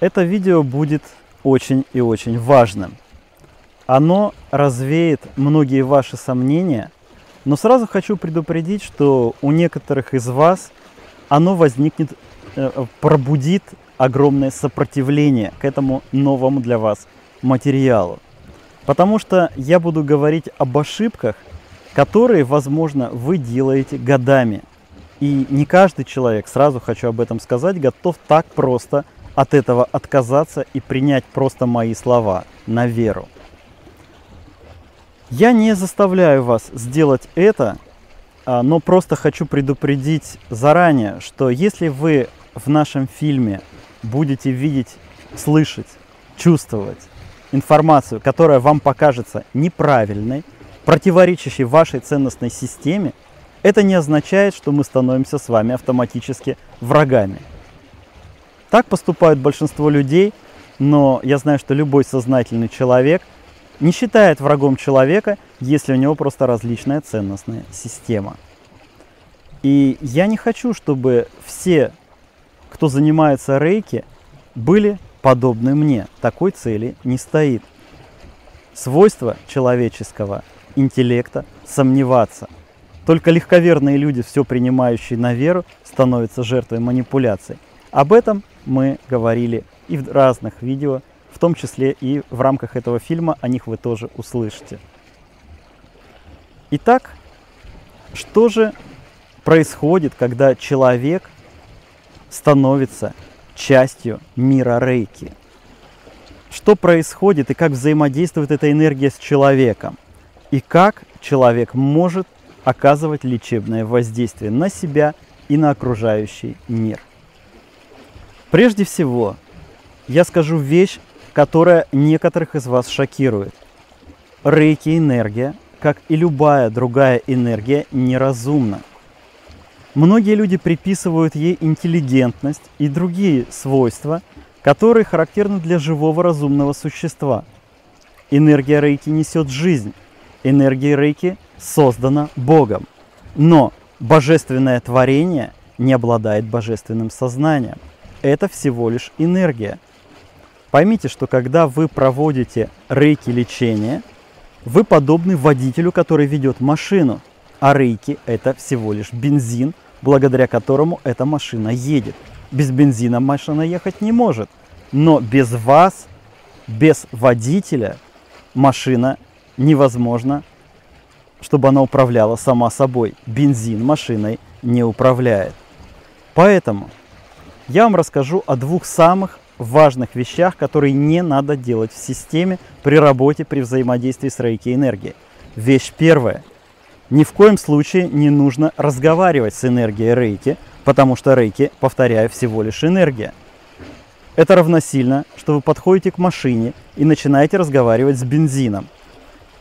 Это видео будет очень и очень важным. Оно развеет многие ваши сомнения, но сразу хочу предупредить, что у некоторых из вас оно возникнет, э, пробудит огромное сопротивление к этому новому для вас материалу. Потому что я буду говорить об ошибках, которые, возможно, вы делаете годами. И не каждый человек, сразу хочу об этом сказать, готов так просто от этого отказаться и принять просто мои слова на веру. Я не заставляю вас сделать это, а, но просто хочу предупредить заранее, что если вы в нашем фильме будете видеть, слышать, чувствовать информацию, которая вам покажется неправильной, противоречащей вашей ценностной системе, это не означает, что мы становимся с вами автоматически врагами. Так поступают большинство людей, но я знаю, что любой сознательный человек не считает врагом человека, если у него просто различная ценностная система. И я не хочу, чтобы все, кто занимается рейки, были подобны мне. Такой цели не стоит. Свойство человеческого интеллекта сомневаться. Только легковерные люди, все принимающие на веру, становятся жертвой манипуляций. Об этом мы говорили и в разных видео, в том числе и в рамках этого фильма, о них вы тоже услышите. Итак, что же происходит, когда человек становится частью мира рейки? Что происходит и как взаимодействует эта энергия с человеком? И как человек может оказывать лечебное воздействие на себя и на окружающий мир? Прежде всего, я скажу вещь, которая некоторых из вас шокирует. Рейки энергия, как и любая другая энергия, неразумна. Многие люди приписывают ей интеллигентность и другие свойства, которые характерны для живого разумного существа. Энергия рейки несет жизнь. Энергия рейки создана Богом. Но божественное творение не обладает божественным сознанием – это всего лишь энергия. Поймите, что когда вы проводите рейки лечения, вы подобны водителю, который ведет машину, а рейки это всего лишь бензин, благодаря которому эта машина едет. Без бензина машина ехать не может, но без вас, без водителя машина невозможно, чтобы она управляла сама собой. Бензин машиной не управляет. Поэтому я вам расскажу о двух самых важных вещах, которые не надо делать в системе при работе, при взаимодействии с рейки энергией. Вещь первая. Ни в коем случае не нужно разговаривать с энергией рейки, потому что рейки, повторяю, всего лишь энергия. Это равносильно, что вы подходите к машине и начинаете разговаривать с бензином.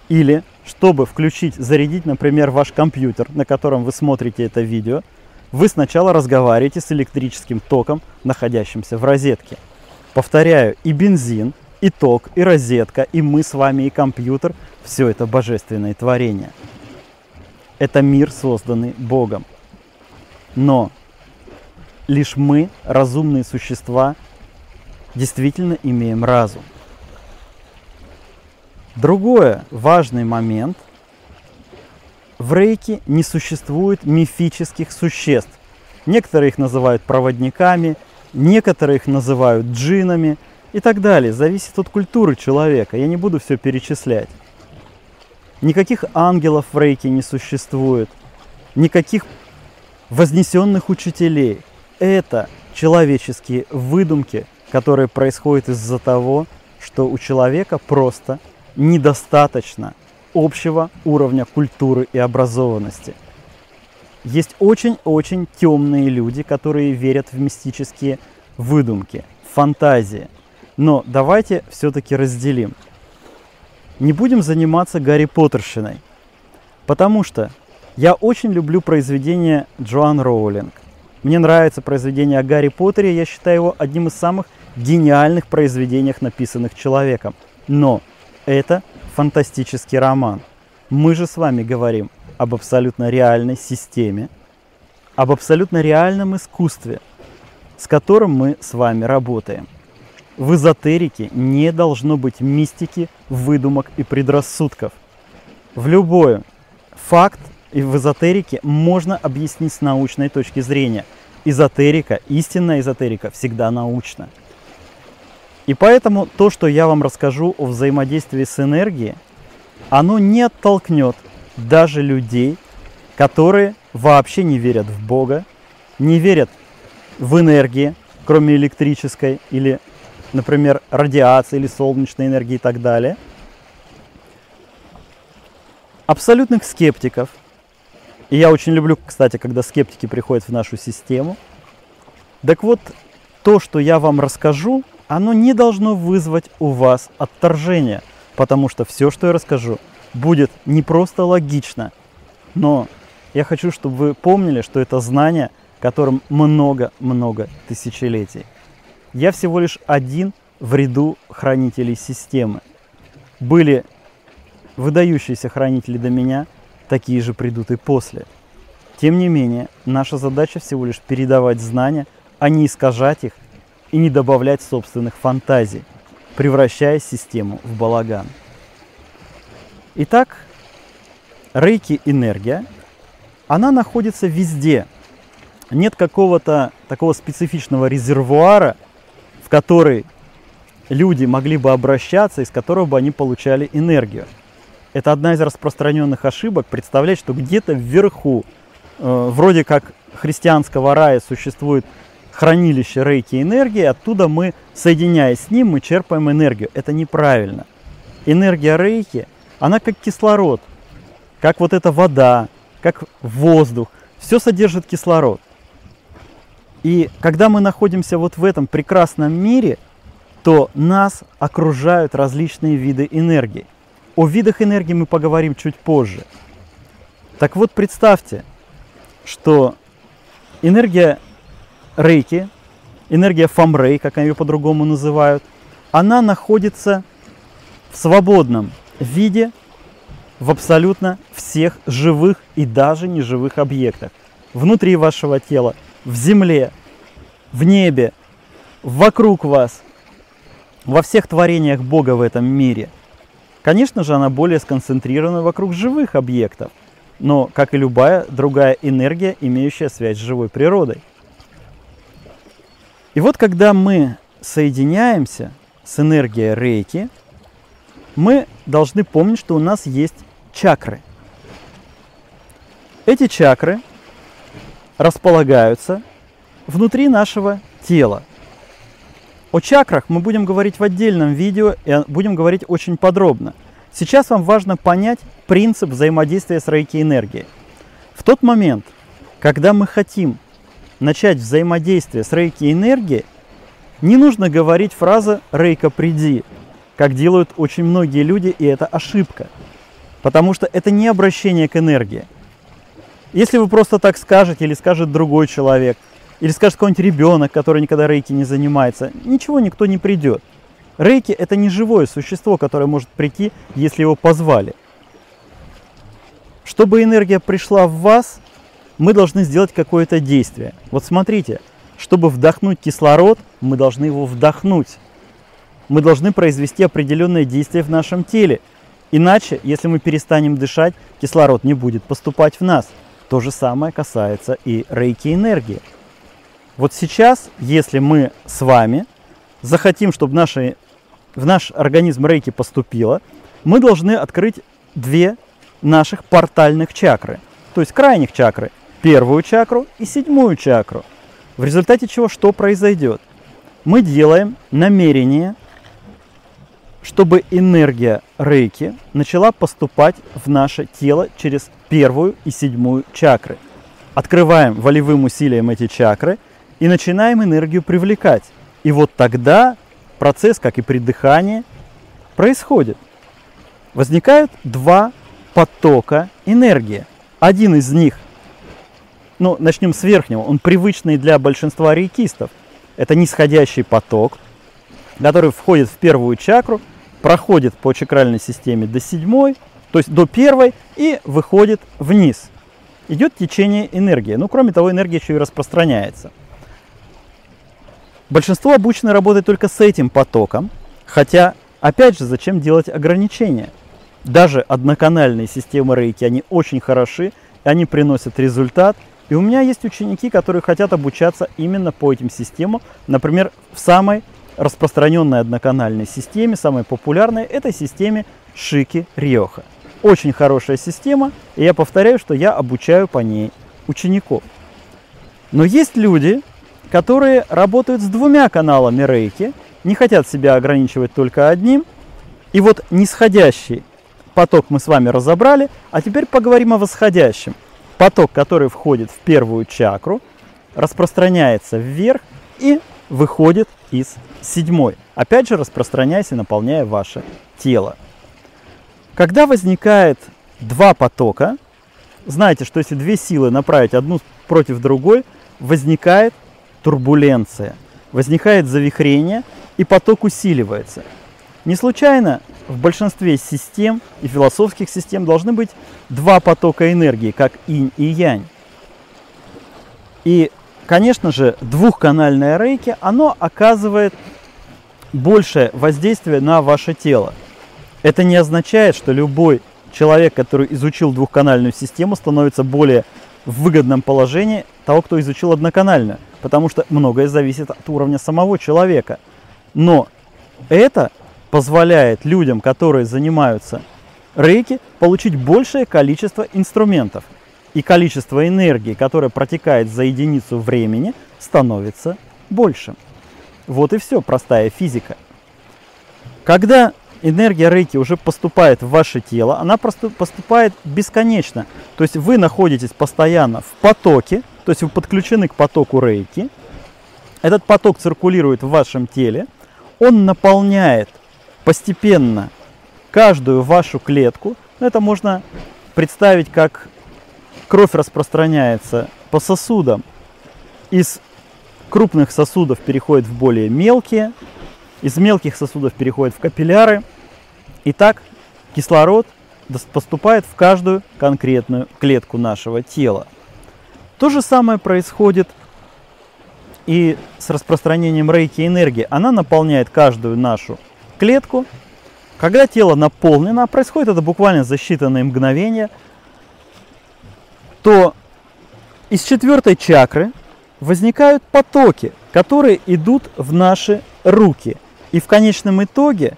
Или, чтобы включить, зарядить, например, ваш компьютер, на котором вы смотрите это видео – вы сначала разговариваете с электрическим током, находящимся в розетке. Повторяю, и бензин, и ток, и розетка, и мы с вами, и компьютер – все это божественное творение. Это мир, созданный Богом. Но лишь мы, разумные существа, действительно имеем разум. Другой важный момент – в рейке не существует мифических существ. Некоторые их называют проводниками, некоторые их называют джинами и так далее. Зависит от культуры человека. Я не буду все перечислять. Никаких ангелов в рейке не существует. Никаких вознесенных учителей. Это человеческие выдумки, которые происходят из-за того, что у человека просто недостаточно общего уровня культуры и образованности. Есть очень-очень темные люди, которые верят в мистические выдумки, фантазии. Но давайте все-таки разделим. Не будем заниматься Гарри Поттерщиной, потому что я очень люблю произведения Джоан Роулинг. Мне нравится произведение о Гарри Поттере, я считаю его одним из самых гениальных произведений, написанных человеком. Но это фантастический роман. Мы же с вами говорим об абсолютно реальной системе, об абсолютно реальном искусстве, с которым мы с вами работаем. в эзотерике не должно быть мистики, выдумок и предрассудков. В любой факт и в эзотерике можно объяснить с научной точки зрения. Эзотерика, истинная эзотерика всегда научна. И поэтому то, что я вам расскажу о взаимодействии с энергией, оно не оттолкнет даже людей, которые вообще не верят в Бога, не верят в энергии, кроме электрической или, например, радиации или солнечной энергии и так далее. Абсолютных скептиков. И я очень люблю, кстати, когда скептики приходят в нашу систему. Так вот, то, что я вам расскажу, оно не должно вызвать у вас отторжение, потому что все, что я расскажу, будет не просто логично, но я хочу, чтобы вы помнили, что это знание, которым много-много тысячелетий. Я всего лишь один в ряду хранителей системы. Были выдающиеся хранители до меня, такие же придут и после. Тем не менее, наша задача всего лишь передавать знания, а не искажать их и не добавлять собственных фантазий, превращая систему в балаган. Итак, рейки энергия, она находится везде. Нет какого-то такого специфичного резервуара, в который люди могли бы обращаться, из которого бы они получали энергию. Это одна из распространенных ошибок представлять, что где-то вверху, э, вроде как христианского рая, существует хранилище рейки энергии, оттуда мы, соединяясь с ним, мы черпаем энергию. Это неправильно. Энергия рейки, она как кислород, как вот эта вода, как воздух. Все содержит кислород. И когда мы находимся вот в этом прекрасном мире, то нас окружают различные виды энергии. О видах энергии мы поговорим чуть позже. Так вот, представьте, что энергия рейки, энергия фамрей, как ее по-другому называют, она находится в свободном виде в абсолютно всех живых и даже неживых объектах. Внутри вашего тела, в земле, в небе, вокруг вас, во всех творениях Бога в этом мире. Конечно же, она более сконцентрирована вокруг живых объектов, но, как и любая другая энергия, имеющая связь с живой природой. И вот когда мы соединяемся с энергией рейки, мы должны помнить, что у нас есть чакры. Эти чакры располагаются внутри нашего тела. О чакрах мы будем говорить в отдельном видео и будем говорить очень подробно. Сейчас вам важно понять принцип взаимодействия с рейки энергией. В тот момент, когда мы хотим начать взаимодействие с рейки энергией, не нужно говорить фраза «рейка, приди», как делают очень многие люди, и это ошибка. Потому что это не обращение к энергии. Если вы просто так скажете, или скажет другой человек, или скажет какой-нибудь ребенок, который никогда рейки не занимается, ничего никто не придет. Рейки это не живое существо, которое может прийти, если его позвали. Чтобы энергия пришла в вас, мы должны сделать какое-то действие. Вот смотрите, чтобы вдохнуть кислород, мы должны его вдохнуть. Мы должны произвести определенное действие в нашем теле. Иначе, если мы перестанем дышать, кислород не будет поступать в нас. То же самое касается и рейки энергии. Вот сейчас, если мы с вами захотим, чтобы наши, в наш организм рейки поступило, мы должны открыть две наших портальных чакры, то есть крайних чакры – первую чакру и седьмую чакру. В результате чего что произойдет? Мы делаем намерение, чтобы энергия рейки начала поступать в наше тело через первую и седьмую чакры. Открываем волевым усилием эти чакры и начинаем энергию привлекать. И вот тогда процесс, как и при дыхании, происходит. Возникают два потока энергии. Один из них ну, начнем с верхнего, он привычный для большинства рейкистов. Это нисходящий поток, который входит в первую чакру, проходит по чакральной системе до седьмой, то есть до первой и выходит вниз. Идет течение энергии. Ну, кроме того, энергия еще и распространяется. Большинство обучены работать только с этим потоком, хотя, опять же, зачем делать ограничения? Даже одноканальные системы рейки, они очень хороши, они приносят результат. И у меня есть ученики, которые хотят обучаться именно по этим системам. Например, в самой распространенной одноканальной системе, самой популярной, это системе Шики Риоха. Очень хорошая система, и я повторяю, что я обучаю по ней учеников. Но есть люди, которые работают с двумя каналами рейки, не хотят себя ограничивать только одним. И вот нисходящий поток мы с вами разобрали, а теперь поговорим о восходящем. Поток, который входит в первую чакру, распространяется вверх и выходит из седьмой. Опять же, распространяясь и наполняя ваше тело. Когда возникает два потока, знаете, что если две силы направить одну против другой, возникает турбуленция, возникает завихрение и поток усиливается. Не случайно в большинстве систем и философских систем должны быть два потока энергии, как инь и янь. И, конечно же, двухканальное рейки, оно оказывает большее воздействие на ваше тело. Это не означает, что любой человек, который изучил двухканальную систему, становится более в выгодном положении того, кто изучил одноканальную, потому что многое зависит от уровня самого человека. Но это позволяет людям, которые занимаются рейки, получить большее количество инструментов. И количество энергии, которое протекает за единицу времени, становится большим. Вот и все, простая физика. Когда энергия рейки уже поступает в ваше тело, она просто поступает бесконечно. То есть вы находитесь постоянно в потоке, то есть вы подключены к потоку рейки. Этот поток циркулирует в вашем теле, он наполняет постепенно каждую вашу клетку. Это можно представить как кровь распространяется по сосудам. Из крупных сосудов переходит в более мелкие, из мелких сосудов переходит в капилляры. И так кислород поступает в каждую конкретную клетку нашего тела. То же самое происходит и с распространением рейки энергии. Она наполняет каждую нашу клетку. Когда тело наполнено, происходит это буквально за считанные мгновения, то из четвертой чакры возникают потоки, которые идут в наши руки. И в конечном итоге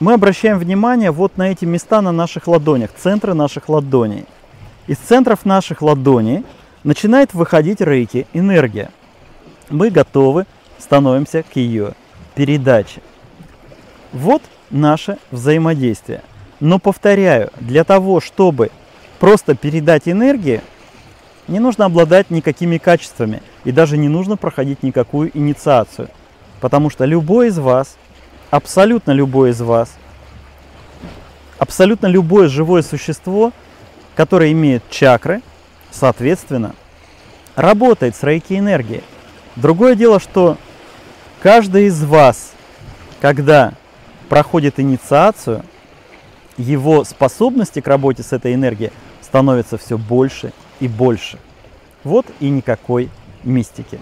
мы обращаем внимание вот на эти места на наших ладонях, центры наших ладоней. Из центров наших ладоней начинает выходить рейки, энергия. Мы готовы, становимся к ее передаче. Вот наше взаимодействие. Но повторяю, для того, чтобы просто передать энергию, не нужно обладать никакими качествами и даже не нужно проходить никакую инициацию. Потому что любой из вас, абсолютно любой из вас, абсолютно любое живое существо, которое имеет чакры, соответственно, работает с рейки энергией. Другое дело, что каждый из вас, когда проходит инициацию, его способности к работе с этой энергией становятся все больше и больше. Вот и никакой мистики.